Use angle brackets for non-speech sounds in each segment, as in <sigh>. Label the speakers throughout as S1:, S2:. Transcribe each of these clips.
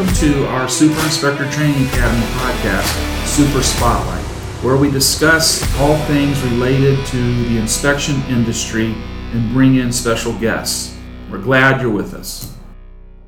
S1: welcome to our Super Inspector Training Academy podcast, Super Spotlight, where we discuss all things related to the inspection industry and bring in special guests. We're glad you're with us.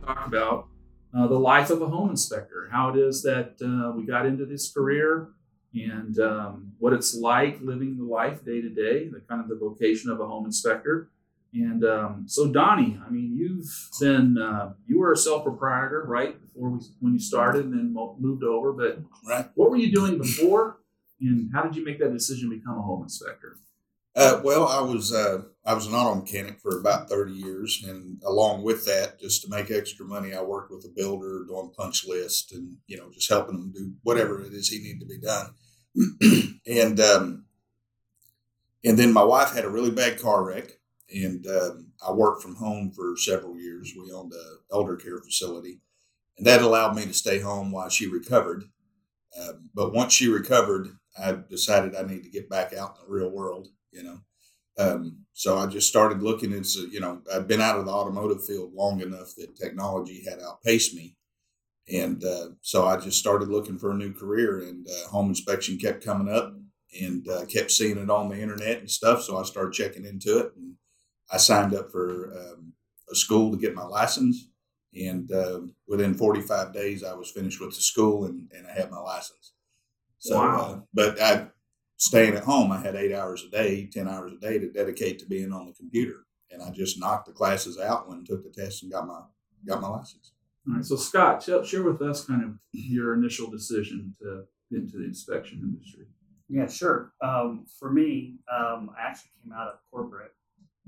S1: Talk about uh, the life of a home inspector, how it is that uh, we got into this career, and um, what it's like living the life day to day, the kind of the vocation of a home inspector. And um, so, Donnie, I mean, you've been uh, you were a self proprietor, right, before we when you started, and then moved over. But
S2: right.
S1: what were you doing before, and how did you make that decision to become a home inspector?
S2: Uh, well, I was uh, I was an auto mechanic for about thirty years, and along with that, just to make extra money, I worked with a builder doing punch list and you know just helping him do whatever it is he needed to be done. <clears throat> and um, and then my wife had a really bad car wreck, and um, I worked from home for several years. We owned a elder care facility, and that allowed me to stay home while she recovered. Uh, but once she recovered, I decided I need to get back out in the real world. You know, um, so I just started looking into. You know, I've been out of the automotive field long enough that technology had outpaced me, and uh, so I just started looking for a new career. And uh, home inspection kept coming up, and uh, kept seeing it on the internet and stuff. So I started checking into it and I signed up for um, a school to get my license, and uh, within 45 days, I was finished with the school and, and I had my license. So, wow. uh, but I staying at home, I had eight hours a day, 10 hours a day to dedicate to being on the computer, and I just knocked the classes out and took the test and got my got my license.
S1: All right, so Scott, share with us kind of your initial decision to get into the inspection industry.
S3: Yeah, sure. Um, for me, um, I actually came out of corporate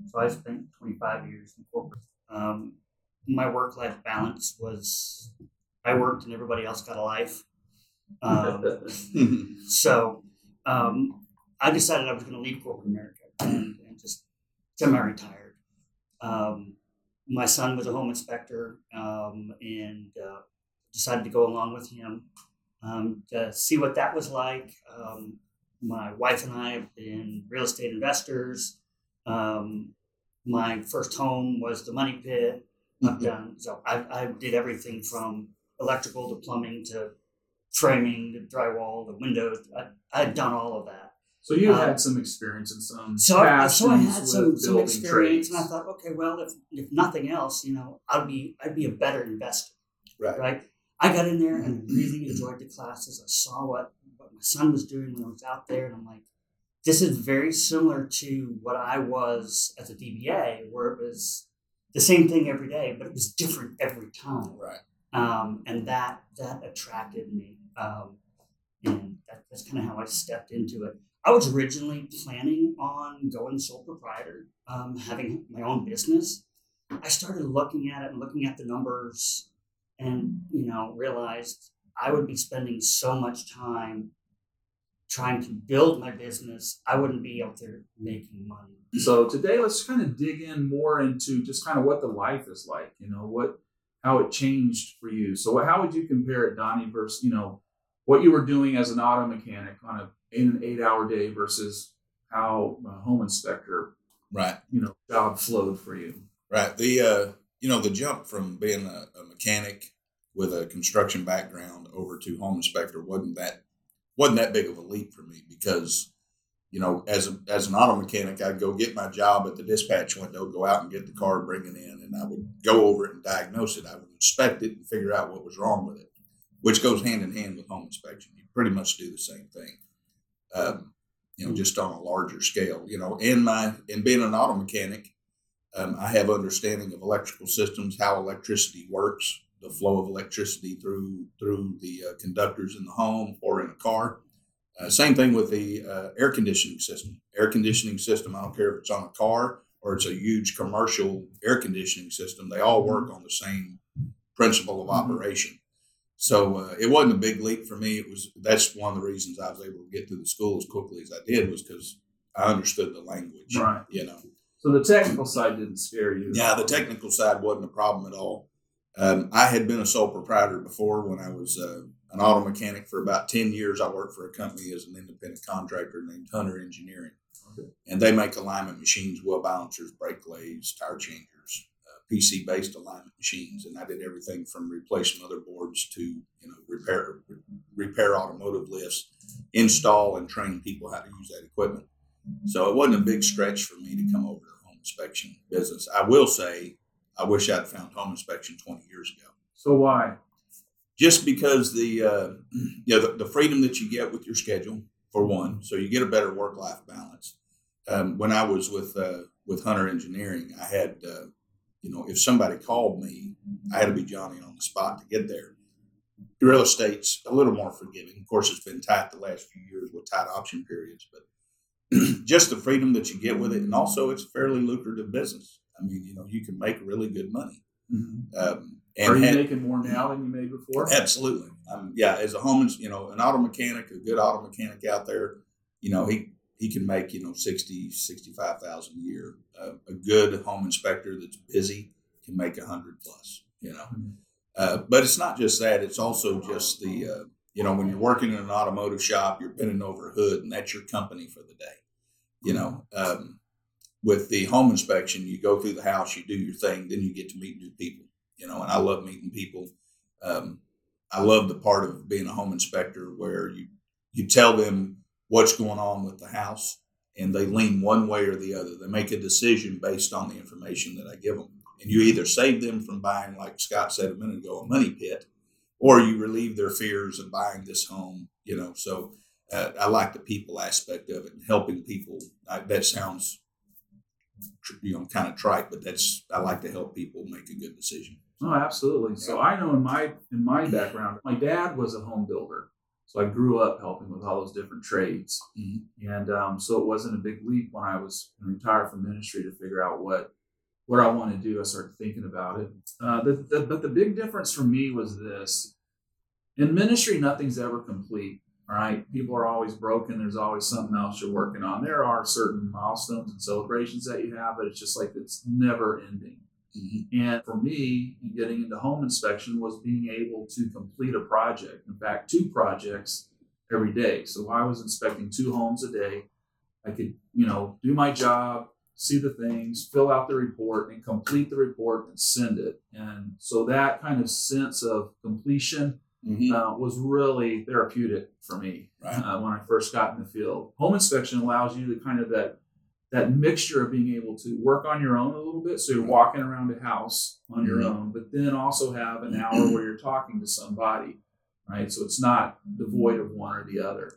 S3: so I spent 25 years in corporate. Um, my work life balance was I worked and everybody else got a life. Um, <laughs> so um, I decided I was going to leave corporate America and, and just semi retired. Um, my son was a home inspector um, and uh, decided to go along with him um, to see what that was like. my wife and I have been real estate investors. Um, my first home was the money pit. I've mm-hmm. done so. I, I did everything from electrical to plumbing to framing to drywall to windows. I, I had done all of that.
S1: So you um, had some experience in some.
S3: So I, so I had some, some experience, trades. and I thought, okay, well, if if nothing else, you know, I'd be I'd be a better investor.
S2: Right.
S3: Right. I got in there and really enjoyed the classes. I saw what what my son was doing when I was out there, and I'm like, this is very similar to what I was as a DBA, where it was the same thing every day, but it was different every time.
S2: Right.
S3: Um, and that that attracted me, um, and that, that's kind of how I stepped into it. I was originally planning on going sole proprietor, um, having my own business. I started looking at it and looking at the numbers, and you know realized I would be spending so much time trying to build my business, I wouldn't be out there making money.
S1: So today, let's kind of dig in more into just kind of what the life is like. You know what, how it changed for you. So how would you compare it, Donnie, versus you know what you were doing as an auto mechanic on a in an eight hour day versus how a home inspector,
S2: right?
S1: You know, job flowed for you.
S2: Right. The uh, you know the jump from being a, a mechanic with a construction background over to home inspector wasn't that wasn't that big of a leap for me because you know as a, as an auto mechanic i'd go get my job at the dispatch window go out and get the car bring it in and i would go over it and diagnose it. I would inspect it and figure out what was wrong with it which goes hand in hand with home inspection. You pretty much do the same thing um, you know just on a larger scale. You know in my in being an auto mechanic um, i have understanding of electrical systems how electricity works the flow of electricity through through the uh, conductors in the home or in a car. Uh, same thing with the uh, air conditioning system. Air conditioning system. I don't care if it's on a car or it's a huge commercial air conditioning system. They all work on the same principle of mm-hmm. operation. So uh, it wasn't a big leap for me. It was that's one of the reasons I was able to get through the school as quickly as I did was because I understood the language.
S1: Right.
S2: You know.
S1: So the technical side didn't scare you.
S2: Yeah, the technical side wasn't a problem at all. Um, I had been a sole proprietor before when I was uh, an auto mechanic for about 10 years. I worked for a company as an independent contractor named Hunter Engineering. Okay. And they make alignment machines, wheel balancers, brake lathes, tire changers, uh, PC based alignment machines, and I did everything from replace motherboards to you know repair repair automotive lifts, install and train people how to use that equipment. So it wasn't a big stretch for me to come over to the home inspection business. I will say, I wish I'd found home inspection 20 years ago.
S1: So why?
S2: Just because the uh, <clears throat> you know the, the freedom that you get with your schedule for one, so you get a better work life balance. Um, when I was with uh, with Hunter Engineering, I had uh, you know if somebody called me, I had to be Johnny on the spot to get there. Real estate's a little more forgiving. Of course, it's been tight the last few years with tight option periods, but <clears throat> just the freedom that you get with it, and also it's a fairly lucrative business. I mean, you know, you can make really good money.
S1: Mm-hmm.
S2: Um,
S1: and Are you
S2: had,
S1: making more now than you made before?
S2: Absolutely. Um, yeah, as a home, you know, an auto mechanic, a good auto mechanic out there, you know, he he can make you know 60 65,000 a year. Uh, a good home inspector that's busy can make a hundred plus. You know,
S1: Mm-hmm.
S2: uh, but it's not just that. It's also just the uh, you know when you're working in an automotive shop, you're bending over a hood, and that's your company for the day. You know, um, with the home inspection, you go through the house, you do your thing, then you get to meet new people. You know, and I love meeting people. Um, I love the part of being a home inspector where you you tell them what's going on with the house, and they lean one way or the other. They make a decision based on the information that I give them, and you either save them from buying, like Scott said a minute ago, a money pit, or you relieve their fears of buying this home. You know, so uh, I like the people aspect of it and helping people. I, that sounds, you know, kind of trite, but that's I like to help people make a good decision.
S1: Oh, absolutely. So I know in my in my background, my dad was a home builder, so I grew up helping with all those different trades,
S2: Mhm.
S1: and um, so it wasn't a big leap when I was retired from ministry to figure out what what I want to do. I started thinking about it. Uh, the, the, but the big difference for me was this: in ministry, nothing's ever complete. Right, people are always broken. There's always something else you're working on. There are certain milestones and celebrations that you have, but it's just like it's never ending. And for me, getting into home inspection was being able to complete a project. In fact, two projects every day. So I was inspecting two homes a day. I could, you know, do my job, see the things, fill out the report, and complete the report and send it. And so that kind of sense of completion
S2: Mhm.
S1: uh, was really therapeutic for me
S2: Right.
S1: uh, when I first got in the field. Home inspection allows you to kind of that that mixture of being able to work on your own a little bit. So you're walking around a house on your
S2: Mhm.
S1: own, but then also have an <clears throat> hour where you're talking to somebody, right? So it's not devoid of one or the other.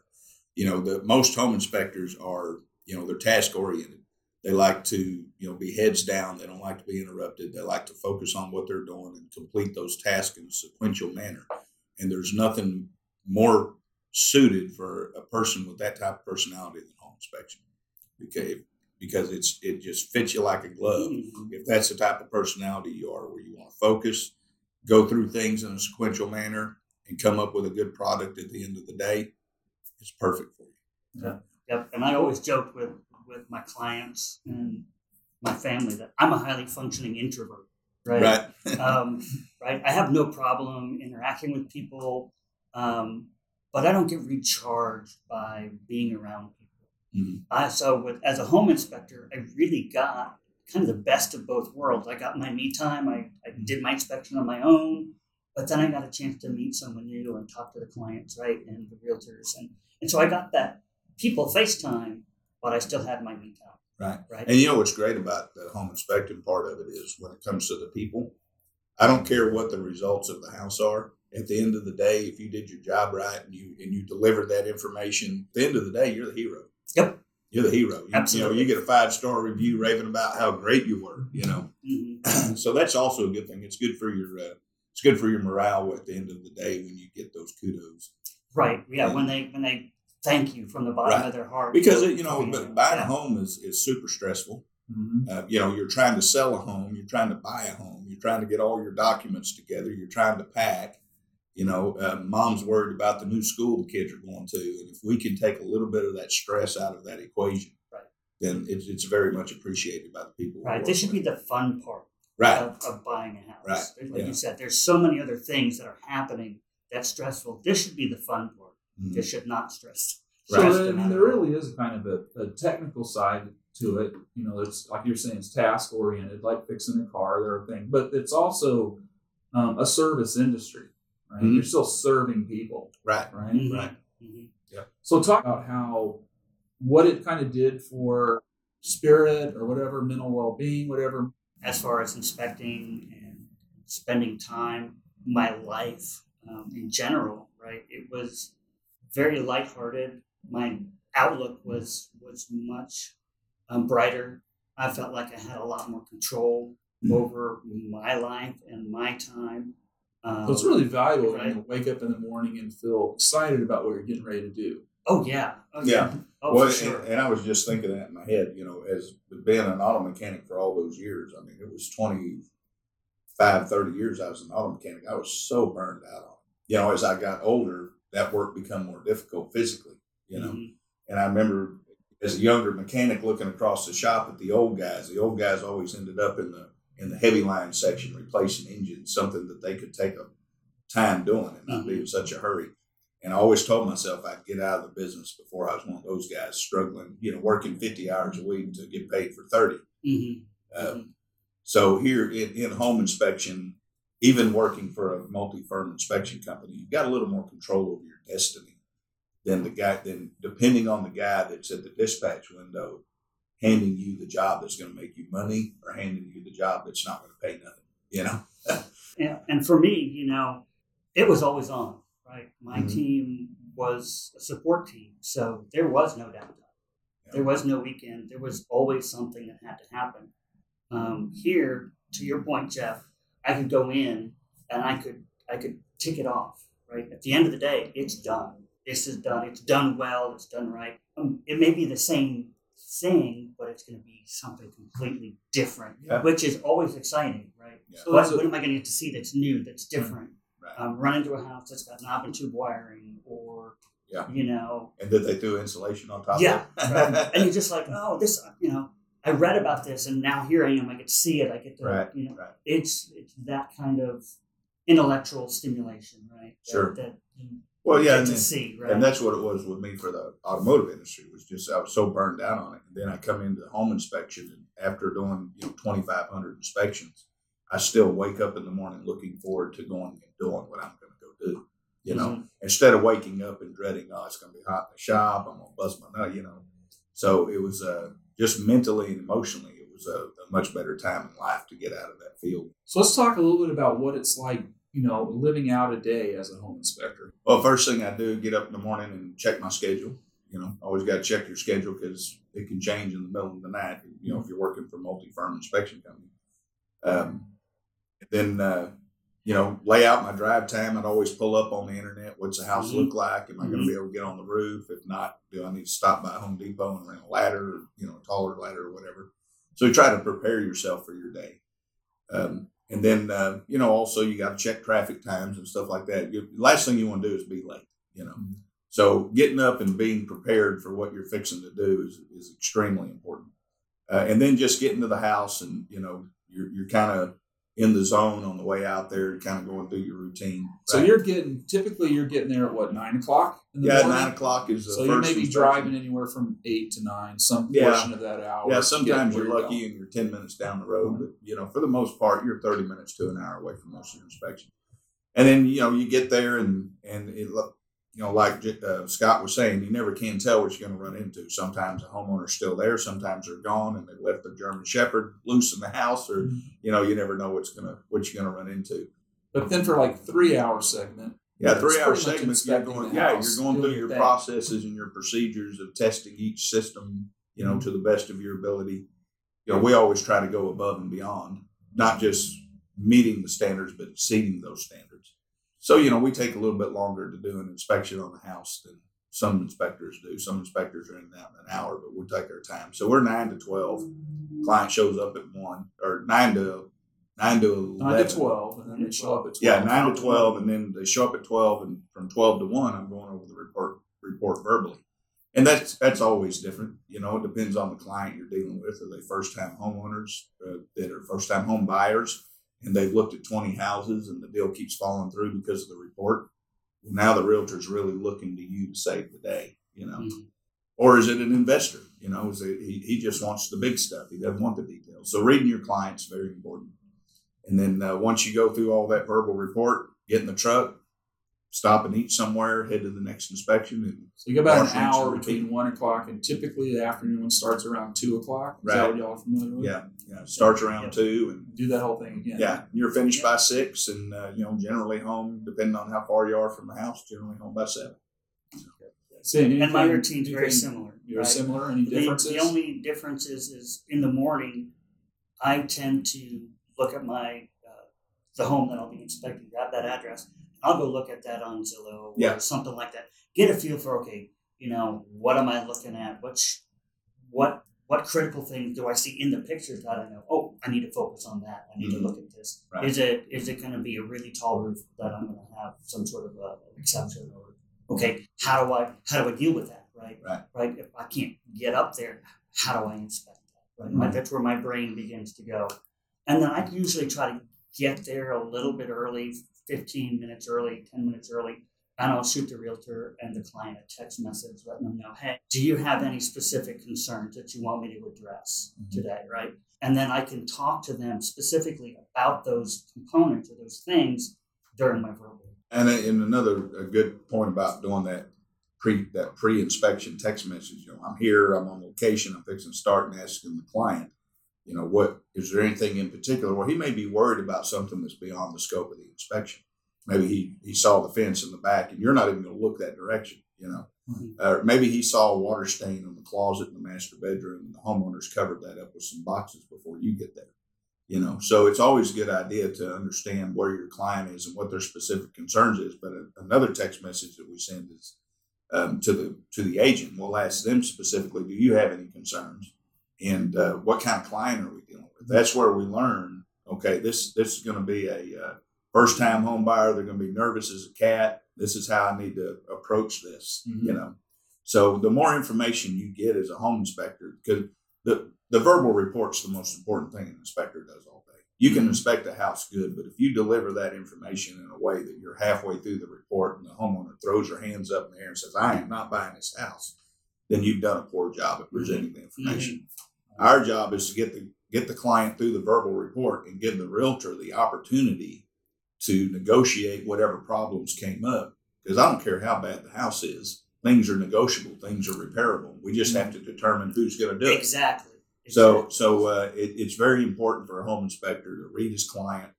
S2: you know the most home inspectors are you know they're task oriented they like to you know be heads down they don't like to be interrupted they like to focus on what they're doing and complete those tasks in a sequential manner and there's nothing more suited for a person with that type of personality than home inspection because because it's it just fits you like a glove
S3: Mhm.
S2: if that's the type of personality you are where you want to focus go through things in a sequential manner and come up with a good product at the end of the day it's perfect for you
S3: Yep. And I always joke with with my clients and my family that I'm a highly functioning introvert. Right.
S2: right <laughs>
S3: um, right. I have no problem interacting with people, um, but I don't get recharged by being around people.
S2: Mhm.
S3: I so with as a home inspector, I really got kind of the best of both worlds. I got my me time. I, I did my inspection on my own, but then I got a chance to meet someone new and talk to the clients, right, and the realtors, and and so I got that people FaceTime, but I still had my me time.
S2: Right.
S3: Right.
S2: And you know what's great about the home inspecting part of it is when it comes to the people, I don't care what the results of the house are. At the end of the day, if you did your job right and you and you delivered that information, at the end of the day, you're the hero.
S3: Yep.
S2: You're the hero. You,
S3: Absolutely.
S2: You know, you get a five star review raving about how great you were. You know,
S3: Mhm. <clears throat>
S2: so that's also a good thing. It's good for your uh, it's good for your morale at the end of the day when you get those kudos.
S3: Right. Yeah.
S2: Yeah.
S3: When they when they thank you from the bottom
S2: Right.
S3: of their heart.
S2: Because you know,
S3: coming
S2: but
S3: in.
S2: buying a home is is super stressful.
S1: Mhm.
S2: Uh, you know, you're trying to sell a home, you're trying to buy a home, you're trying to get all your documents together, you're trying to pack. You know, uh, mom's worried about the new school the kids are going to, and if we can take a little bit of that stress out of that equation,
S3: Right.
S2: then it's, it's very much appreciated by the people.
S3: Right. This should be the fun part
S2: right.
S3: of, of buying a house.
S2: Right,
S3: Like
S2: yeah.
S3: you said, there's so many other things that are happening that's stressful. This should be the fun part.
S2: Mhm.
S3: This should not stress.
S1: So
S3: stress
S1: I mean, there really is kind of a, a technical side to it. You know, it's like you're saying, it's task oriented, like fixing a car, there are things, but it's also um, a service industry, right?
S2: Mhm.
S1: You're still serving people,
S2: Right.
S1: right?
S3: Mhm.
S2: Right.
S3: Mhm.
S1: So talk about how what it kind of did for spirit or whatever, mental well being, whatever.
S3: As far as inspecting and spending time, my life um, in general, right? It was very lighthearted. My outlook was was much um, brighter. I felt like I had a lot more control
S2: Mhm.
S3: over my life and my time. Um,
S1: So it's really valuable when
S3: right.
S1: you wake up in the morning and feel excited about what you're getting ready to do.
S3: Oh yeah. Oh,
S2: Yeah.
S3: Oh
S2: well,
S3: sure.
S2: and, and I was just thinking that in my head, you know, as being an auto mechanic for all those years. I mean, it was 25, 30 years I was an auto mechanic. I was so burned out on it. You know, as I got older, that work become more difficult physically, you know.
S3: Mhm.
S2: And I remember as a younger mechanic looking across the shop at the old guys. The old guys always ended up in the in the heavy line section replacing engines, something that they could take a time doing and not be in such a hurry. And I always told myself I'd get out of the business before I was one of those guys struggling, you know, working 50 hours a week to get paid for 30.
S3: Mhm.
S2: Uh,
S3: Mhm.
S2: so here in, in home inspection, even working for a multi-firm inspection company, you've got a little more control over your destiny than the guy. Then depending on the guy that's at the dispatch window, handing you the job that's going to make you money, or handing you the job that's not going to pay nothing. You know. <laughs>
S3: And, and for me, you know, it was always on, right? My
S2: Mhm.
S3: team was a support team, so there was no downtime. There was no weekend. There was always something that had to happen. Um, here, to your point, Jeff, I could go in and I could I could tick it off. Right at the end of the day, it's done. This is done. It's done well. It's done right. Um, it may be the same thing, but it's going to be something completely different,
S2: Yeah.
S3: which is always exciting, right?
S2: Yeah.
S3: So what, what am I going to get to see that's new, that's different?
S2: Right.
S3: Um, run into a house that's got knob and tube wiring, or
S2: Yeah.
S3: you know,
S2: And that they do insulation on top.
S3: yeah,
S2: Of it.
S3: right. and you're <laughs> just like, oh, this, you know, I read about this, and now here I am. I get to see it. I get to,
S2: Right,
S3: you know,
S2: right.
S3: it's it's that kind of intellectual stimulation, right? That-
S2: Sure.
S3: That, you
S2: well, yeah, and, then-
S3: see, right?
S2: and that's what it was with me for the automotive industry. Was just I was so burned out on it. And then I come into the home inspection, and after doing you know 2,500 inspections, I still wake up in the morning looking forward to going and doing what I'm going to go do. You know,
S3: Mhm.
S2: instead of waking up and dreading, oh, it's going to be hot in the shop. I'm going to bust my nut. You know, so it was uh, just mentally and emotionally, it was a, a much better time in life to get out of that field.
S1: So let's talk a little bit about what it's like, you know, living out a day as a home inspector.
S2: Well, first thing I do, get up in the morning and check my schedule. You know, always got to check your schedule because it can change in the middle of the night. You know, if you're working for a multi-firm inspection company. Um, then, uh, you know, lay out my drive time. I'd always pull up on the internet. What's the house look like? Am I going to be able to get on the roof? If not, do I need to stop by Home Depot and rent a ladder? Or, you know, a taller ladder or whatever. So you try to prepare yourself for your day. Um, and then, uh, you know, also you got to check traffic times and stuff like that. You, last thing you want to do is be late, you know.
S1: Mhm.
S2: So getting up and being prepared for what you're fixing to do is, is extremely important. Uh, and then just getting to the house and, you know, you're, you're kind of in the zone on the way out there, kind of going through your routine.
S1: So you're getting typically you're getting there at what nine o'clock in the
S2: yeah,
S1: morning.
S2: nine o'clock is the
S1: So you
S2: first
S1: may be
S2: inspection.
S1: driving anywhere from eight to nine, some
S2: Yeah.
S1: portion of that hour.
S2: Yeah, sometimes
S1: where
S2: you're lucky and you're 10 minutes down the road, uh-huh. but you know, for the most part, you're 30 minutes to an hour away from most of your inspection. And then, you know, you get there and, and it, look- you know, like uh, Scott was saying, you never can tell what you're going to run into. Sometimes the homeowner's still there, sometimes they're gone and they left the German Shepherd loose in the house, or
S1: Mhm.
S2: you know, you never know what's gonna what you're gonna run into.
S1: But then for like three hour segment,
S2: Yeah, three hour segments. You're going, yeah, you're going through
S1: your thing.
S2: processes and your procedures of testing each system, you know, to the best of your ability. You know, we always try to go above and beyond, not just meeting the standards, but exceeding those standards. So, you know, we take a little bit longer to do an inspection on the house than some inspectors do. Some inspectors are in and out in an hour, but we take our time. So we're nine to twelve. Client shows up at one, or nine to nine to eleven.
S1: nine to twelve, and then they show up at twelve.
S2: Yeah, nine to twelve, and then they show up at twelve, and from twelve to one, I'm going over the report report verbally, and that's that's always different. You know, it depends on the client you're dealing with. Are they first time homeowners uh, that are first time home buyers, and they've looked at twenty houses, and the deal keeps falling through because of the report? Well, now the realtor's really looking to you to save the day. You know,
S3: Mhm.
S2: or is it an investor? You know, is that he, he just wants the big stuff. He doesn't want the details. So reading your clients very important. And then uh, once you go through all that verbal report, get in the truck, stop and eat somewhere, head to the next inspection, and
S1: So you got about an hour between
S2: repeat.
S1: one o'clock and typically the afternoon one starts around two o'clock. Is that
S2: Right.
S1: what y'all are familiar with?
S2: yeah, yeah, starts around
S3: Yep.
S2: two, and
S1: Do that whole thing again.
S2: yeah, you're finished by six, and uh, you know generally home, depending on how far you are from the house, generally home by seven.
S1: See, anything,
S3: and my routine's very similar.
S1: You're
S3: right?
S1: similar. Any
S3: The,
S1: differences?
S3: the only difference is, is in the morning, I tend to look at my uh, the home that I'll be inspecting, grab that address. I'll go look at that on Zillow
S2: Yeah.
S3: or something like that. Get a feel for okay, you know, what am I looking at? What's what what critical things do I see in the pictures that I know? Oh, I need to focus on that. I need
S2: Mhm.
S3: to look at this.
S2: Right.
S3: Is it is it going to be a really tall roof that I'm going to have some sort of a exception or okay? How do I how do I deal with that? Right.
S2: Right.
S3: Right. If I can't get up there, how do I inspect that? Right. My- that's where my brain begins to go, and then I usually try to get there a little bit early, fifteen minutes early, ten minutes early. And I'll shoot the realtor and the client a text message letting them know, hey, do you have any specific concerns that you want me to address
S2: Mhm.
S3: today? Right. And then I can talk to them specifically about those components or those things during my verbal.
S2: And, and another a good point about doing that pre that pre inspection text message. You know, I'm here. I'm on location. I'm fixing to start and asking the client. You know, what is there anything in particular? Well, he may be worried about something that's beyond the scope of the inspection. Maybe he he saw the fence in the back, and you're not even going to look that direction. You know,
S3: Mhm.
S2: uh, maybe he saw a water stain on the closet in the master bedroom, and the homeowners covered that up with some boxes before you get there. You know, so it's always a good idea to understand where your client is and what their specific concerns is. But a, another text message that we send is um, to the to the agent. We'll ask them specifically, do you have any concerns, and uh, what kind of client are we dealing with? That's where we learn. Okay, this this is going to be a uh, first time home buyer. They're going to be nervous as a cat. This is how I need to approach this.
S1: Mhm.
S2: You know, so the more information you get as a home inspector, because the the verbal report's the most important thing an inspector does all day. You can inspect a house good, but if you deliver that information in a way that you're halfway through the report and the homeowner throws her hands up in the air and says, I am not buying this house, then you've done a poor job at presenting the information. Our job is to get the get the client through the verbal report and give the realtor the opportunity to negotiate whatever problems came up. Because I don't care how bad the house is, things are negotiable, things are repairable. We just have to determine who's going to do it.
S3: Exactly.
S2: So, so uh, it, it's very important for a home inspector to read his client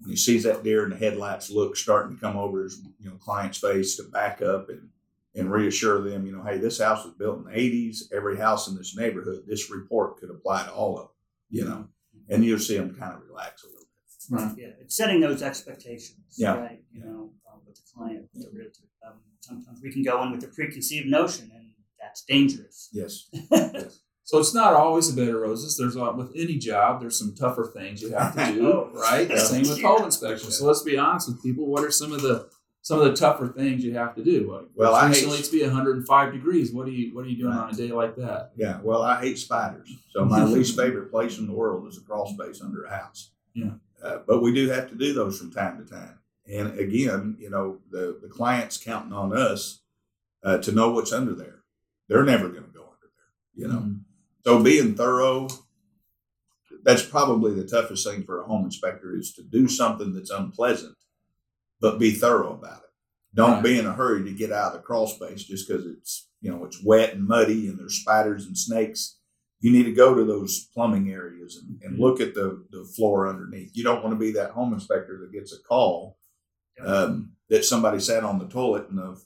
S2: when he sees that deer in the headlights look starting to come over his you know client's face to back up and and reassure them, you know, hey, this house was built in the '80s. Every house in this neighborhood, this report could apply to all of them, you know, and you'll see them kind of relax a little bit.
S1: Right.
S3: yeah, it's setting those expectations.
S2: Yeah.
S3: Right. You know, um, with the client, with the realtor. Um, sometimes we can go in with a preconceived notion, and that's dangerous.
S2: Yes, <laughs>
S1: So it's not always a bed of roses. There's a, lot with any job, there's some tougher things you have to <laughs> do,
S3: Oh.
S1: right?
S2: Yeah.
S1: Same with home inspection. So let's be honest with people. What are some of the some of the tougher things you have to do? Like,
S2: Well, I hate-
S1: it's be 105 degrees. What are you What are you doing
S2: Right.
S1: on a day like that?
S2: yeah. Well, I hate spiders, so my <laughs> least favorite place in the world is a crawl space under a house.
S1: Yeah.
S2: Uh, but we do have to do those from time to time. And again, you know, the, the client's counting on us uh, to know what's under there. They're never going to go under there, you know.
S1: Mhm.
S2: So being thorough, that's probably the toughest thing for a home inspector is to do something that's unpleasant, but be thorough about it. Don't
S1: Right.
S2: be in a hurry to get out of the crawl space just because it's you know it's wet and muddy and there's spiders and snakes. You need to go to those plumbing areas and, and look at the, the floor underneath. You don't want to be that home inspector that gets a call um, that somebody sat on the toilet and the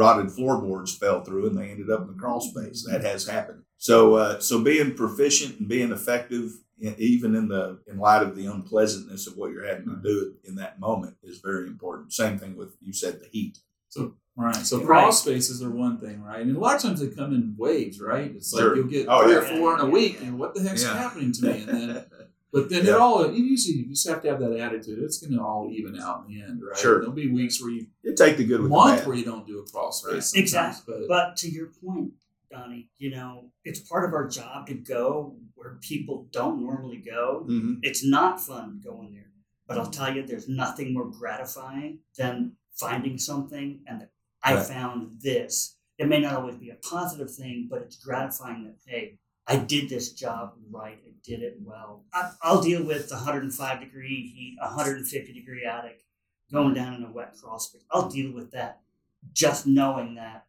S2: rotted floorboards fell through and they ended up in the crawl space. That has happened. So, uh, so being proficient and being effective, in, even in the in light of the unpleasantness of what you're having to do in that moment, is very important. Same thing with you said the heat.
S1: So Right. So
S3: Right.
S1: crawl spaces are one thing, right? And a lot of times they come in waves, right? It's like
S2: Sure.
S1: you'll get
S2: Oh,
S1: three
S2: yeah.
S1: or four in a week,
S3: yeah.
S1: and what the heck's
S2: Yeah.
S1: happening to me? And then, <laughs> but then
S2: Yeah.
S1: it all you usually you just have to have that attitude. It's going to all even out in the end, right?
S2: Sure.
S1: There'll be weeks where you
S2: You take the good with
S1: month
S2: bad.
S1: where you don't do a crawl space,
S2: Right.
S3: Exactly.
S1: But,
S3: But to your point, Donnie, you know, it's part of our job to go where people don't normally go.
S2: Mhm.
S3: It's not fun going there. But I'll tell you, there's nothing more gratifying than finding something and I
S2: Right.
S3: found this. it may not always be a positive thing, but it's gratifying that hey, I did this job right. I did it well. I, I'll deal with 105 degree heat, 150 degree attic, going down in a wet crawl space. I'll deal with that, just knowing that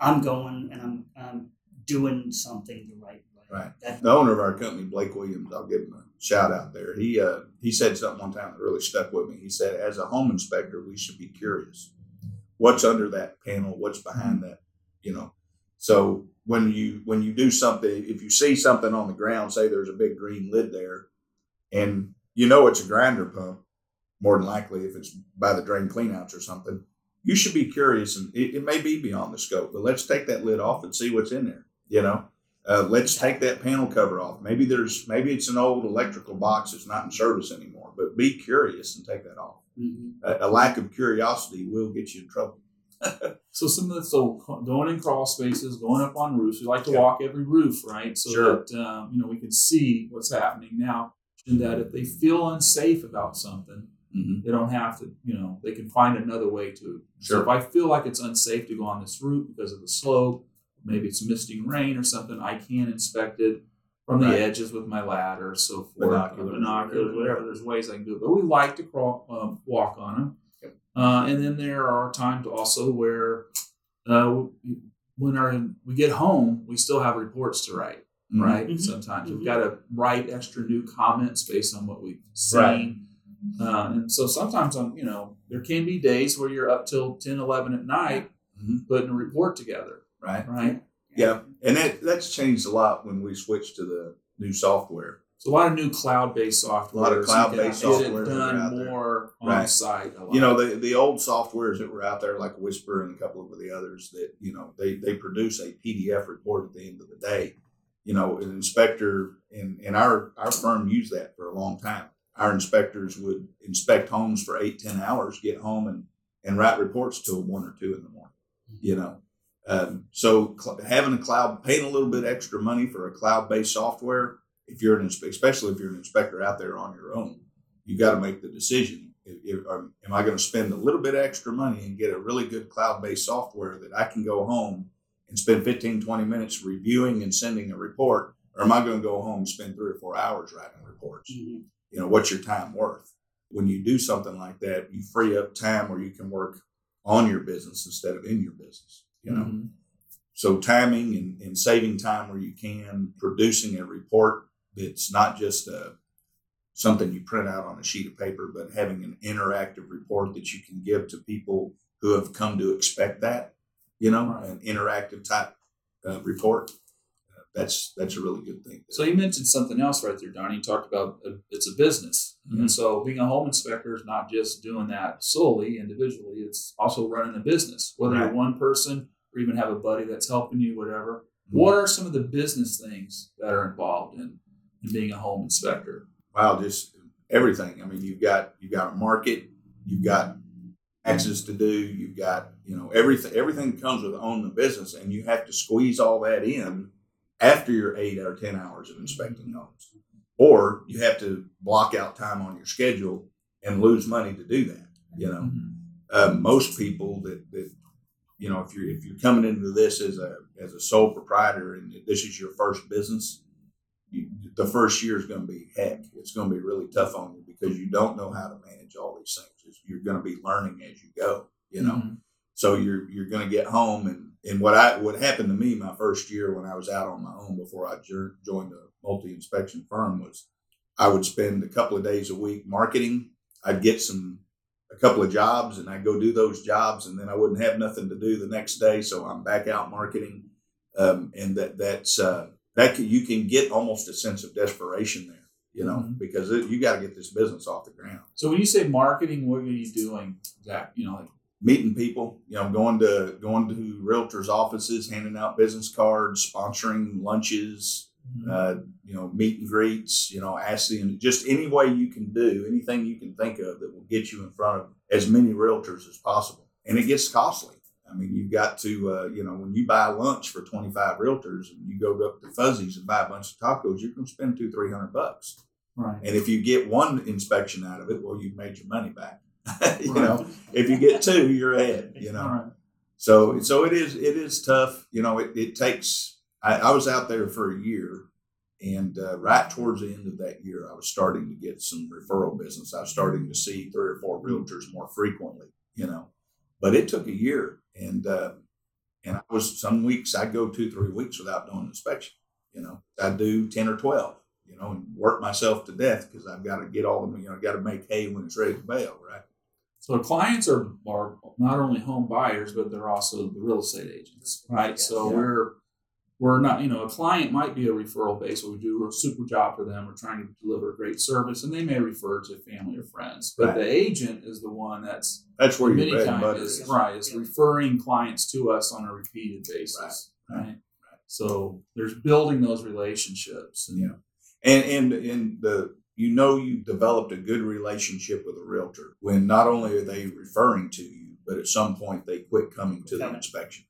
S3: I'm going and I'm, I'm doing something the right way.
S2: Right.
S3: That,
S2: The owner of our company, Blake Williams, I'll give him a shout out there. He uh, he said something one time that really stuck with me. He said, as a home inspector, we should be curious. What's under that panel? What's behind that? You know. So when you when you do something, if you see something on the ground, say there's a big green lid there, and you know it's a grinder pump, more than likely if it's by the drain cleanouts or something, you should be curious, and it, it may be beyond the scope, but let's take that lid off and see what's in there. You know. Uh, let's take that panel cover off. Maybe there's maybe it's an old electrical box that's not in service anymore. But be curious and take that off.
S3: Mhm.
S2: A, a lack of curiosity will get you in trouble. <laughs>
S1: So some of the so going in crawl spaces, going up on roofs. We like to walk every roof, right? So
S2: Sure.
S1: that um, you know we can see what's happening now. And that if they feel unsafe about something,
S2: Mm-hmm.
S1: they don't have to. You know, they can find another way to. So
S2: Sure.
S1: if I feel like it's unsafe to go on this route because of the slope, maybe it's misting rain or something, I can inspect it from the edges with my ladder, so forth,
S2: Binoculars,
S1: binoculars,
S2: whatever.
S1: whatever. There's ways I can do it, but we like to crawl, um, walk on them. Uh, and then there are times also where uh, when our, we get home, we still have reports to write,
S2: Mm-hmm.
S1: right?
S3: Mhm.
S1: Sometimes
S3: Mhm.
S1: we've got to write extra new comments based on what we've seen.
S2: Right.
S1: Uh, and so sometimes, I'm, you know, there can be days where you're up till 10, 11 at night
S2: Mhm.
S1: putting a report together,
S2: Right.
S1: right?
S2: Yeah. And that that's changed a lot when we switched to the new software.
S1: So a lot of new cloud-based software.
S2: A lot of cloud-based software
S1: it
S2: are out
S1: done more on-site.
S2: You know, the the old softwares that were out there, like Whisper and a couple of the others, that you know they they produce a PDF report at the end of the day. You know, an inspector and in our our firm used that for a long time. Our inspectors would inspect homes for eight ten hours, get home and and write reports till one or two in the morning. You know, um, so cl- having a cloud, paying a little bit extra money for a cloud based software, if you're an especially if you're an inspector out there on your own, you got to make the decision. If, if, um, am I going to spend a little bit extra money and get a really good cloud based software that I can go home and spend 15, 20 minutes reviewing and sending a report? Or am I going to go home and spend three or four hours writing reports?
S3: Mhm.
S2: You know, what's your time worth? When you do something like that, you free up time where you can work on your business instead of in your business. You know,
S1: Mhm.
S2: so timing and, and saving time where you can, producing a report that's not just uh something you print out on a sheet of paper, but having an interactive report that you can give to people who have come to expect that, you know,
S1: Right.
S2: an interactive type uh, report. Uh, that's that's a really good thing.
S1: So you mentioned something else right there, Donnie. You talked about uh, it's a business,
S2: Mhm.
S1: and so being a home inspector is not just doing that solely individually. It's also running a business, whether
S2: Right.
S1: you're one person or even have a buddy that's helping you, whatever.
S2: Mhm.
S1: What are some of the business things that are involved in, in being a home inspector?
S2: wow, just everything. I mean, you've got you've got a market, you've got taxes to do, you've got you know everything. Everything comes with owning the business, and you have to squeeze all that in after your eight or ten hours of inspecting homes, or you have to block out time on your schedule and lose money to do that. You know, uh, most people that that you know if you're if you're coming into this as a as a sole proprietor and this is your first business you, the first year is going to be heck it's going to be really tough on you because you don't know how to manage all these things It's- you're going to be learning as you go you know
S1: Mhm.
S2: so you're you're going to get home and and what I what happened to me my first year when I was out on my own before I joined a multi inspection firm was I would spend a couple of days a week marketing. I'd get some a couple of jobs and I'd go do those jobs and then I wouldn't have nothing to do the next day, so I'm back out marketing. Um, and that that's uh, that can, you can get almost a sense of desperation there, you know,
S1: Mhm.
S2: because it, you got to get this business off the ground.
S1: So when you say marketing, what are you doing, Zach? You know, like
S2: meeting people, you know, going to going to realtors' offices, handing out business cards, sponsoring lunches, uh, you know, meet and greets, you know, asking just any way you can do, anything you can think of that will get you in front of as many realtors as possible. And it gets costly. I mean, you've got to, uh, you know, when you buy lunch for 25 realtors and you go up to Fuzzy's and buy a bunch of tacos, you're going to spend two, 300 bucks.
S1: right.
S2: And if you get one inspection out of it, well, you've made your money back. <laughs> you
S1: Right.
S2: know, if you get two, you're ahead, you know.
S1: Right.
S2: So so it is it is tough. You know, it, it takes. I, I was out there for a year, and uh, right towards the end of that year, I was starting to get some referral business. I was starting to see three or four realtors more frequently. You know, but it took a year, and uh, and I was some weeks I'd go two three weeks without doing an inspection. You know, I'd do ten or twelve. You know, and work myself to death because I've got to get all the you know I've got to make hay when it's ready to bale, right?
S1: So clients are are not only home buyers, but they're also the real estate agents, right?
S3: Yes.
S1: so
S2: Yeah.
S1: we're we're not, you know, a client might be a referral base. We do a super job for them. We're trying to deliver a great service, and they may refer to family or friends. But
S2: Right.
S1: the agent is the one that's
S2: That's where
S1: many
S2: your bread and butter
S1: times is
S2: is.
S1: right is
S3: Yeah.
S1: referring clients to us on a repeated basis, right? right. So there's building those relationships, and
S2: Yeah. And and and the you know you've developed a good relationship with a realtor when not only are they referring to you, but at some point they quit coming to the inspection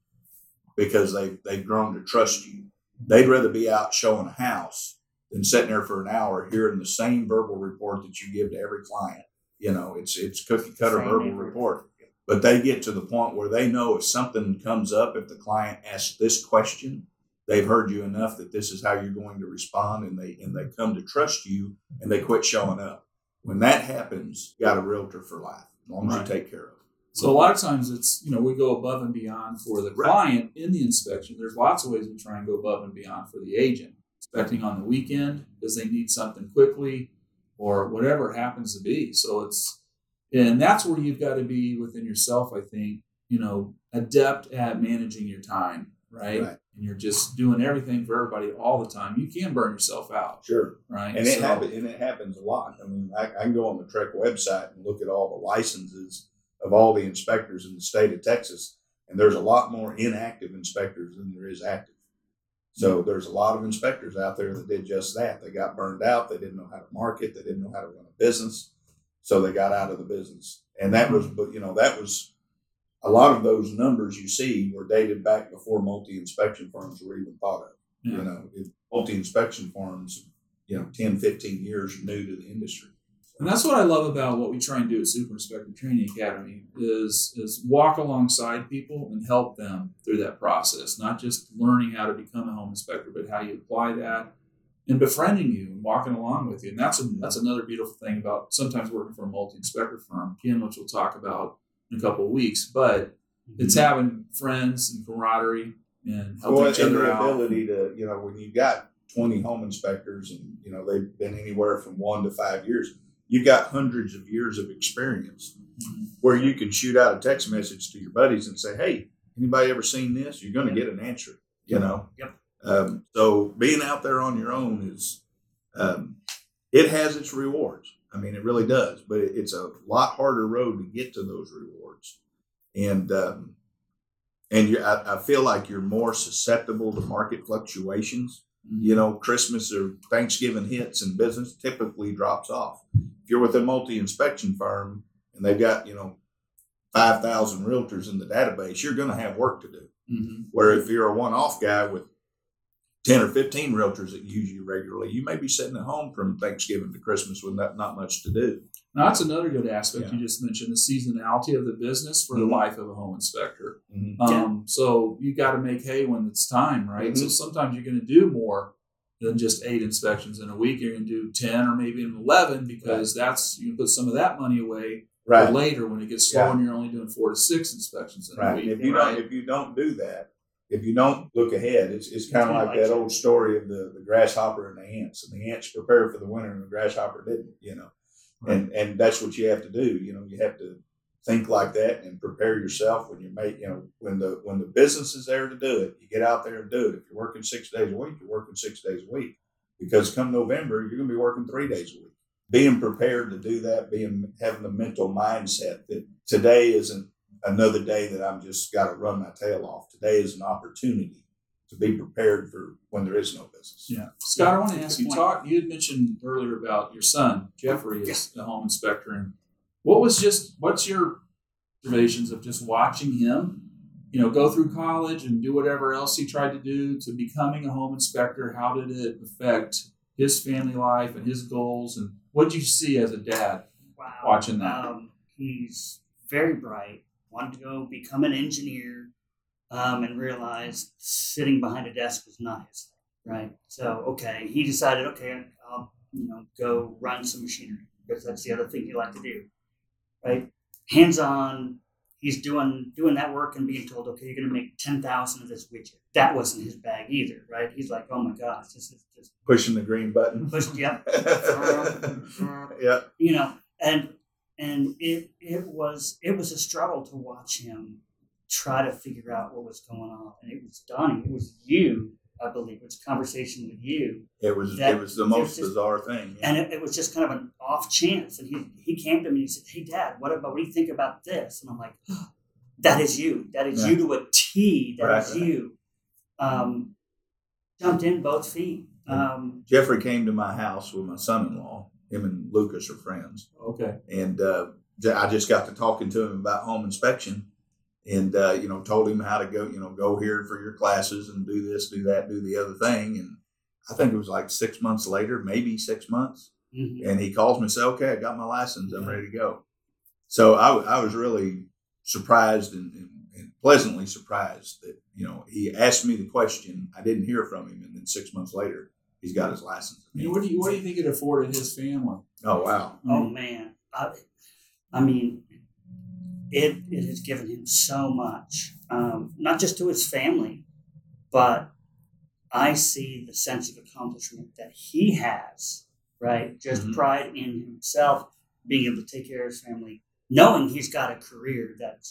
S2: because they they've grown to trust you. They'd rather be out showing a house than sitting there for an hour hearing the same verbal report that you give to every client. You know, it's it's cookie cutter
S3: Same
S2: verbal
S3: every-
S2: report. But they get to the point where they know if something comes up, if the client asks this question, they've heard you enough that this is how you're going to respond and they and they come to trust you and they quit showing up. When that happens, you got a realtor for life, as long as
S1: Right.
S2: you take care of them.
S1: So a lot of times it's you know we go above and beyond for the client in the inspection. There's lots of ways we try and go above and beyond for the agent. Inspecting on the weekend because they need something quickly, or whatever it happens to be. So it's and that's where you've got to be within yourself. I think you know adept at managing your time, right?
S2: Right.
S1: And you're just doing everything for everybody all the time. You can burn yourself out,
S2: Sure.
S1: right?
S2: And it
S1: So-
S2: happens and it happens a lot. I mean, I, I can go on the TREC website and look at all the licenses of all the inspectors in the state of Texas, and there's a lot more inactive inspectors than there is active. So hmm. there's a lot of inspectors out there that did just that. They got burned out. They didn't know how to market. They didn't know how to run a business, so they got out of the business. And that was, but you know, that was a lot of those numbers you see were dated back before multi inspection firms were even thought of.
S1: Yeah.
S2: You know, multi inspection firms, you know, 10, 15 years new to the industry.
S1: And that's what I love about what we try and do at Super Inspector Training Academy is is walk alongside people and help them through that process, not just learning how to become a home inspector, but how you apply that and befriending you and walking along with you. And that's a, that's another beautiful thing about sometimes working for a multi inspector firm, again, which we'll talk about in a couple of weeks. But it's mm-hmm. having friends and camaraderie and helping
S2: Well,
S1: each
S2: and
S1: other
S2: the
S1: out.
S2: ability to, you know, when you've got 20 home inspectors and, you know, they've been anywhere from one to five years, you've got hundreds of years of experience
S1: Mhm.
S2: where you can shoot out a text message to your buddies and say, hey, anybody ever seen this? You're going to get an answer, you know?
S3: Yep.
S2: Um, so being out there on your own is, um, it has its rewards. I mean, it really does, but it's a lot harder road to get to those rewards. And, um, and you, I, I feel like you're more susceptible to market fluctuations. You know, Christmas or Thanksgiving hits and business typically drops off. If you're with a multi inspection firm and they've got, you know, 5,000 realtors in the database, you're going to have work to do.
S1: Mhm.
S2: Where if you're a one off guy with 10 or 15 realtors that use you regularly, you may be sitting at home from Thanksgiving to Christmas with not, not much to do.
S1: Now, that's another good aspect
S2: Yeah.
S1: you just mentioned the seasonality of the business for
S2: Mhm.
S1: the life of a home inspector.
S2: Mhm.
S1: Um, so you got to make hay when it's time, right? So
S2: Mhm.
S1: sometimes you're going to do more than just eight inspections in a week. You're going to do 10 or maybe even 11 because that's, you can put some of that money away
S2: Right.
S1: later when it gets slow
S2: Yeah.
S1: and you're only doing four to six inspections in a week.
S2: And if you
S1: right?
S2: don't, if you don't do that, if you don't look ahead, it's, it's kind of
S3: gonna
S2: like that
S3: you.
S2: old story of the, the grasshopper and the ants. And the ants prepared for the winter, and the grasshopper didn't. You know, and and that's what you have to do. You know, you have to think like that and prepare yourself when you make. You know, when the when the business is there to do it, you get out there and do it. If you're working six days a week, you're working six days a week. Because come November, you're going to be working three days a week. Being prepared to do that, being having the mental mindset that today isn't another day that I'm just got to run my tail off. Today is an opportunity to be prepared for when there is no business.
S1: Yeah. Scott, I want to ask you, talk, you had mentioned earlier about your son, Jeffrey, is the home inspector. And what was just, what's your observations of just watching him, you know, go through college and do whatever else he tried to do to becoming a home inspector? How did it affect his family life and his goals? And what did you see as a dad?
S3: Wow.
S1: Watching that.
S3: Um, he's very bright. Wanted to go become an engineer. Um, and realized sitting behind a desk was not his thing, right? So, okay, he decided, okay, I'll you know go run some machinery because that's the other thing he liked to do, right? Hands on, he's doing doing that work and being told, okay, you're going to make ten thousand of this widget. That wasn't his bag either, right? He's like, oh my gosh, this is just
S2: Pushing the green button.
S3: pushed, yep, <laughs>
S2: yeah.
S3: you know, and and it it was it was a struggle to watch him try to figure out what was going on. And it was Donnie, it was you, I believe. It was a conversation with you.
S2: It was
S3: That-
S2: it was the most
S3: just-
S2: bizarre thing. yeah.
S3: And it, it was just kind of an off chance. And he he came to me and he said, Hey dad, what about what do you think about this? And I'm like, <gasps> That is you. That is
S2: Yeah.
S3: you to a T. That is
S2: Right, right.
S3: you. Um, jumped in both feet. Um,
S2: Jeffrey came to my house with my son-in-law. Him and Lucas are friends.
S1: Okay.
S2: and uh, j- I just got to talking to him about home inspection, and uh, you know, told him how to go, you know, go here for your classes and do this, do that, do the other thing. And I think it was like six months later, maybe six months,
S3: mhm.
S2: and he calls me and says, "Okay, I got my license, I'm ready to go." So I was really surprised and, and, and pleasantly surprised that you know he asked me the question. I didn't hear from him, and then six months later, he's got his license.
S1: I mean, what do you what do you think it afforded his family?
S2: Oh wow!
S3: Oh man, I, I mean, it it has given him so much, um, not just to his family, but I see the sense of accomplishment that he has. Right, just
S2: Mhm.
S3: pride in himself, being able to take care of his family, knowing he's got a career that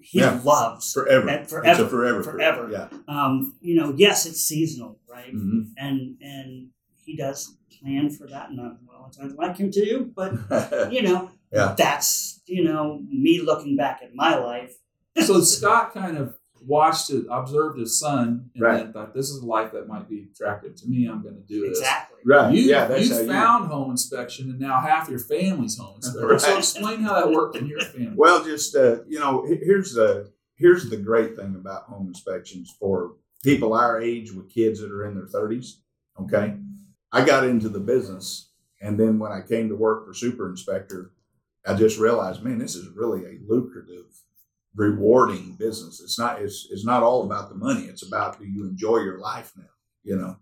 S3: he
S2: Yeah.
S3: loves
S2: Forever,
S3: and forever.
S2: forever,
S3: forever.
S2: Yeah.
S3: Um, you know, yes, it's seasonal, right?
S2: Mhm.
S3: And and he does plan for that, and I, well, I'd like him to, but <laughs> you know,
S2: Yeah.
S3: that's you know me looking back at my life. <laughs>
S1: So Scott kind of watched it, observed his son, and
S2: Right.
S1: then thought, "This is a life that might be attractive to me. I'm going to do this."
S3: Exactly.
S2: right.
S1: You,
S2: yeah, that's
S1: you
S2: how you.
S1: found home inspection, and now half your family's home inspection. So explain how that worked in your family. <laughs>
S2: Well, just uh, you know, here's the here's the great thing about home inspections for people our age with kids that are in their 30s. Okay, I got into the business, and then when I came to work for super inspector, I just realized, man, this is really a lucrative, rewarding business. It's not it's it's not all about the money. It's about do you enjoy your life now? You know.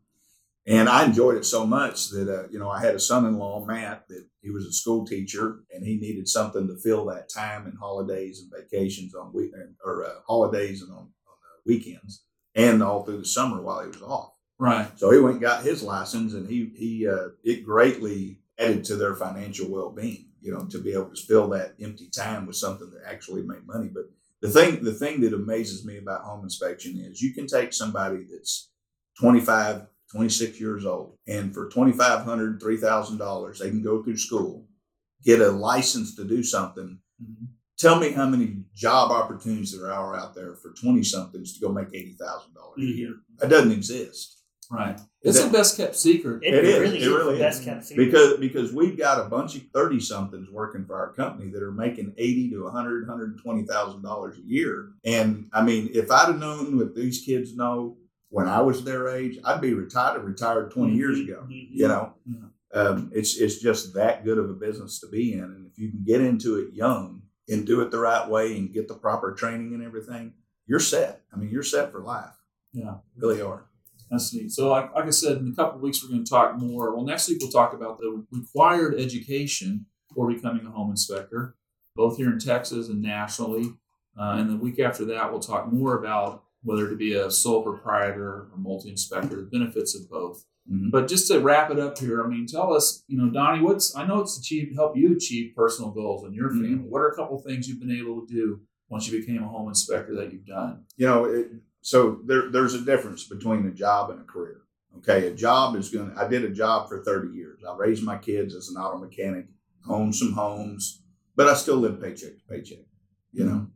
S2: And I enjoyed it so much that uh, you know I had a son-in-law, Matt, that he was a school teacher, and he needed something to fill that time and holidays and vacations on weekend or uh, holidays and on, on uh, weekends, and all through the summer while he was off.
S1: right.
S2: So he went and got his license, and he he uh, it greatly added to their financial well-being. You know, to be able to fill that empty time with something that actually make money. But the thing the thing that amazes me about home inspection is you can take somebody that's 25 26 years old and for $2500 $3000 they can go through school get a license to do something
S1: Mhm.
S2: tell me how many job opportunities there are out there for 20 somethings to go make $80000 a year that doesn't exist
S1: Right. It's
S2: That-
S1: the best kept secret.
S3: It,
S2: It is.
S3: really
S2: It
S3: is
S2: really
S3: the best
S1: is.
S3: kept secret.
S2: because because we've got a bunch of 30 somethings working for our company that are making 80 to 100 120000 dollars a year and i mean if i'd have known what these kids know when i was their age i'd be retired retired 20 years ago
S3: Mhm.
S2: you know
S1: Yeah.
S2: um, it's it's just that good of a business to be in and if you can get into it young and do it the right way and get the proper training and everything you're set i mean you're set for life
S1: Yeah.
S2: really are
S1: That's neat. So, like, like I said, in a couple of weeks, we're going to talk more. Well, next week, we'll talk about the required education for becoming a home inspector, both here in Texas and nationally. Uh, and the week after that, we'll talk more about whether to be a sole proprietor or multi inspector, the benefits of both.
S2: Mhm.
S1: But just to wrap it up here, I mean, tell us, you know, Donnie, what's I know it's achieved help you achieve personal goals in your
S2: Mhm.
S1: family. What are a couple things you've been able to do once you became a home inspector that you've done?
S2: you know, it, so there, there's a difference between a job and a career. Okay, a job is going. to I did a job for 30 years. I raised my kids as an auto mechanic, owned some homes, but I still live paycheck to paycheck. You know,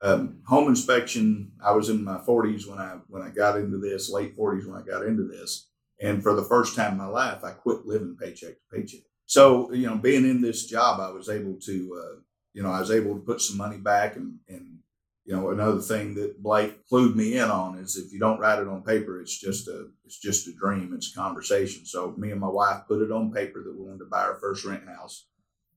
S2: um, home inspection. I was in my 40s when I when I got into this, late 40s when I got into this, and for the first time in my life, I quit living paycheck to paycheck. So you know, being in this job, I was able to, uh, you know, I was able to put some money back and and you know another thing that blake clued me in on is if you don't write it on paper it's just a it's just a dream it's a conversation so me and my wife put it on paper that we wanted to buy our first rent house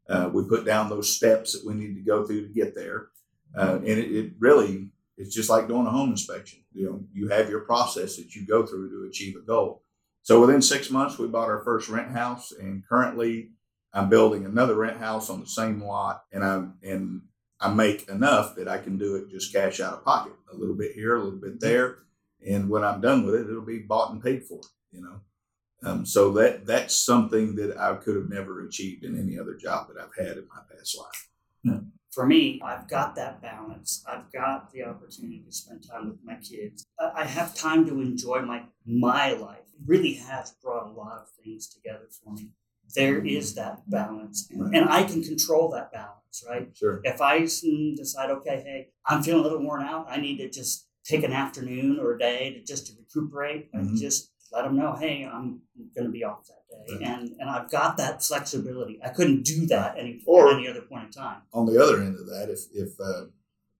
S2: uh, we put down those steps that we needed to go through to get there uh, and it, it really it's just like doing a home inspection. You know, you have your process that you go through to achieve a goal. So within six months, we bought our first rent house, and currently I'm building another rent house on the same lot, and I'm and I make enough that I can do it just cash out of pocket, a little bit here, a little bit there, and when I'm done with it, it'll be bought and paid for. You know, um, so that that's something that I could have never achieved in any other job that I've had in my past life.
S3: Yeah. For me, I've got that balance. I've got the opportunity to spend time with my kids. I have time to enjoy my my life. It really has brought a lot of things together for me. There is that balance, and, right. and I can control that balance, right?
S2: Sure.
S3: If I decide, okay, hey, I'm feeling a little worn out, I need to just take an afternoon or a day to just to recuperate mm-hmm. and just let them know, hey, I'm going to be off that day, right. and and I've got that flexibility. I couldn't do that any or, at any other point in time.
S2: On the other end of that, if if uh,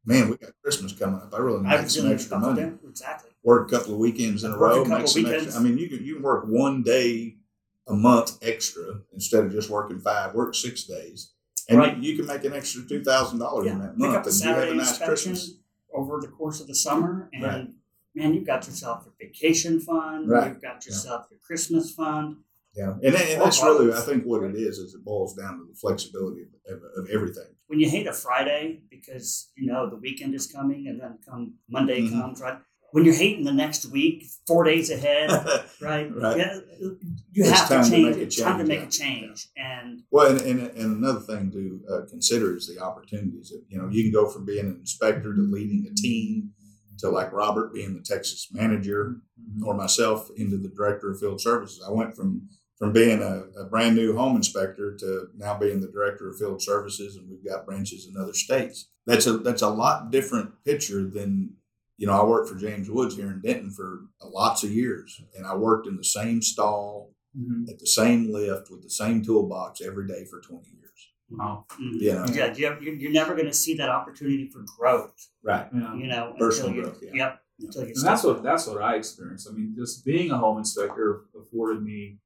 S2: man, we got Christmas coming up, I really need I some extra money.
S3: Exactly.
S2: Work a couple of weekends in a row, make some extra. I mean, you can you can work one day a month extra instead of just working five. Work six days, and right. you, you, can make an extra two thousand yeah. dollars in that month, and you have a nice Christmas
S3: over the course of the summer, and. Right man, you've got yourself a vacation fund. Right. You've got yourself yeah. your Christmas fund.
S2: Yeah, and, and that's really, I think, what it is. Is it boils down to the flexibility of, of, everything.
S3: When you hate a Friday because you know the weekend is coming, and then come Monday mm-hmm. comes, right? When you're hating the next week, four days ahead, <laughs> right?
S2: right.
S3: Yeah, you it's have to change. To it's time to make a change. Yeah. And
S2: well, and, and, and, another thing to uh, consider is the opportunities. That, you know, you can go from being an inspector to leading a team to like Robert being the Texas manager mm-hmm. or myself into the director of field services. I went from from being a, a, brand new home inspector to now being the director of field services, and we've got branches in other states. That's a that's a lot different picture than you know. I worked for James Woods here in Denton for lots of years, and I worked in the same stall mm-hmm. at the same lift with the same toolbox every day for twenty years.
S3: Wow. Mm-hmm. You know? Yeah, you're, you're never going to see that opportunity for growth.
S2: Right.
S3: Yeah. You know,
S2: personal growth.
S3: Yeah. Yep.
S1: Until you and that's what that's what I experienced. I mean, just being a home inspector afforded me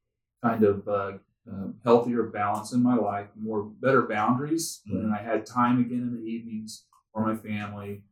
S1: kind of uh, uh, healthier balance in my life, more better boundaries, mm-hmm. and I had time again in the evenings for my family.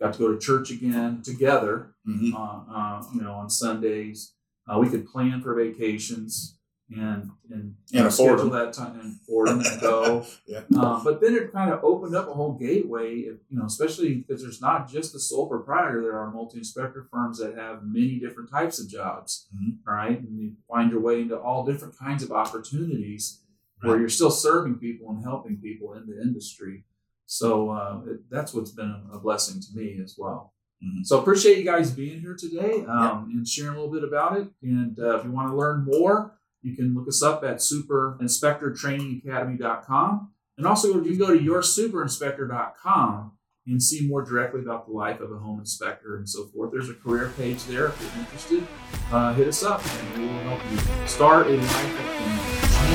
S1: Got to go to church again together, mm-hmm. uh, uh you know, on Sundays. Uh, we could plan for vacations and and,
S2: and schedule
S1: that time and afford them and go. <laughs>
S2: yeah.
S1: Um, but then it kind of opened up a whole gateway, you know, especially because there's not just the sole proprietor. There are multi-inspector firms that have many different types of jobs, mm-hmm. right? And you find your way into all different kinds of opportunities right. where you're still serving people and helping people in the industry. So uh, it, that's what's been a blessing to me as well. Mm-hmm. So appreciate you guys being here today um, and sharing a little bit about it. And uh, if you want to learn more you can look us up at superinspectortrainingacademy.com. And also, you can go to yoursuperinspector.com and see more directly about the life of a home inspector and so forth. There's a career page there if you're interested. Uh, hit us up and we will help you start a life that can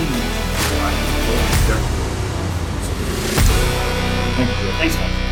S1: change
S3: Thanks.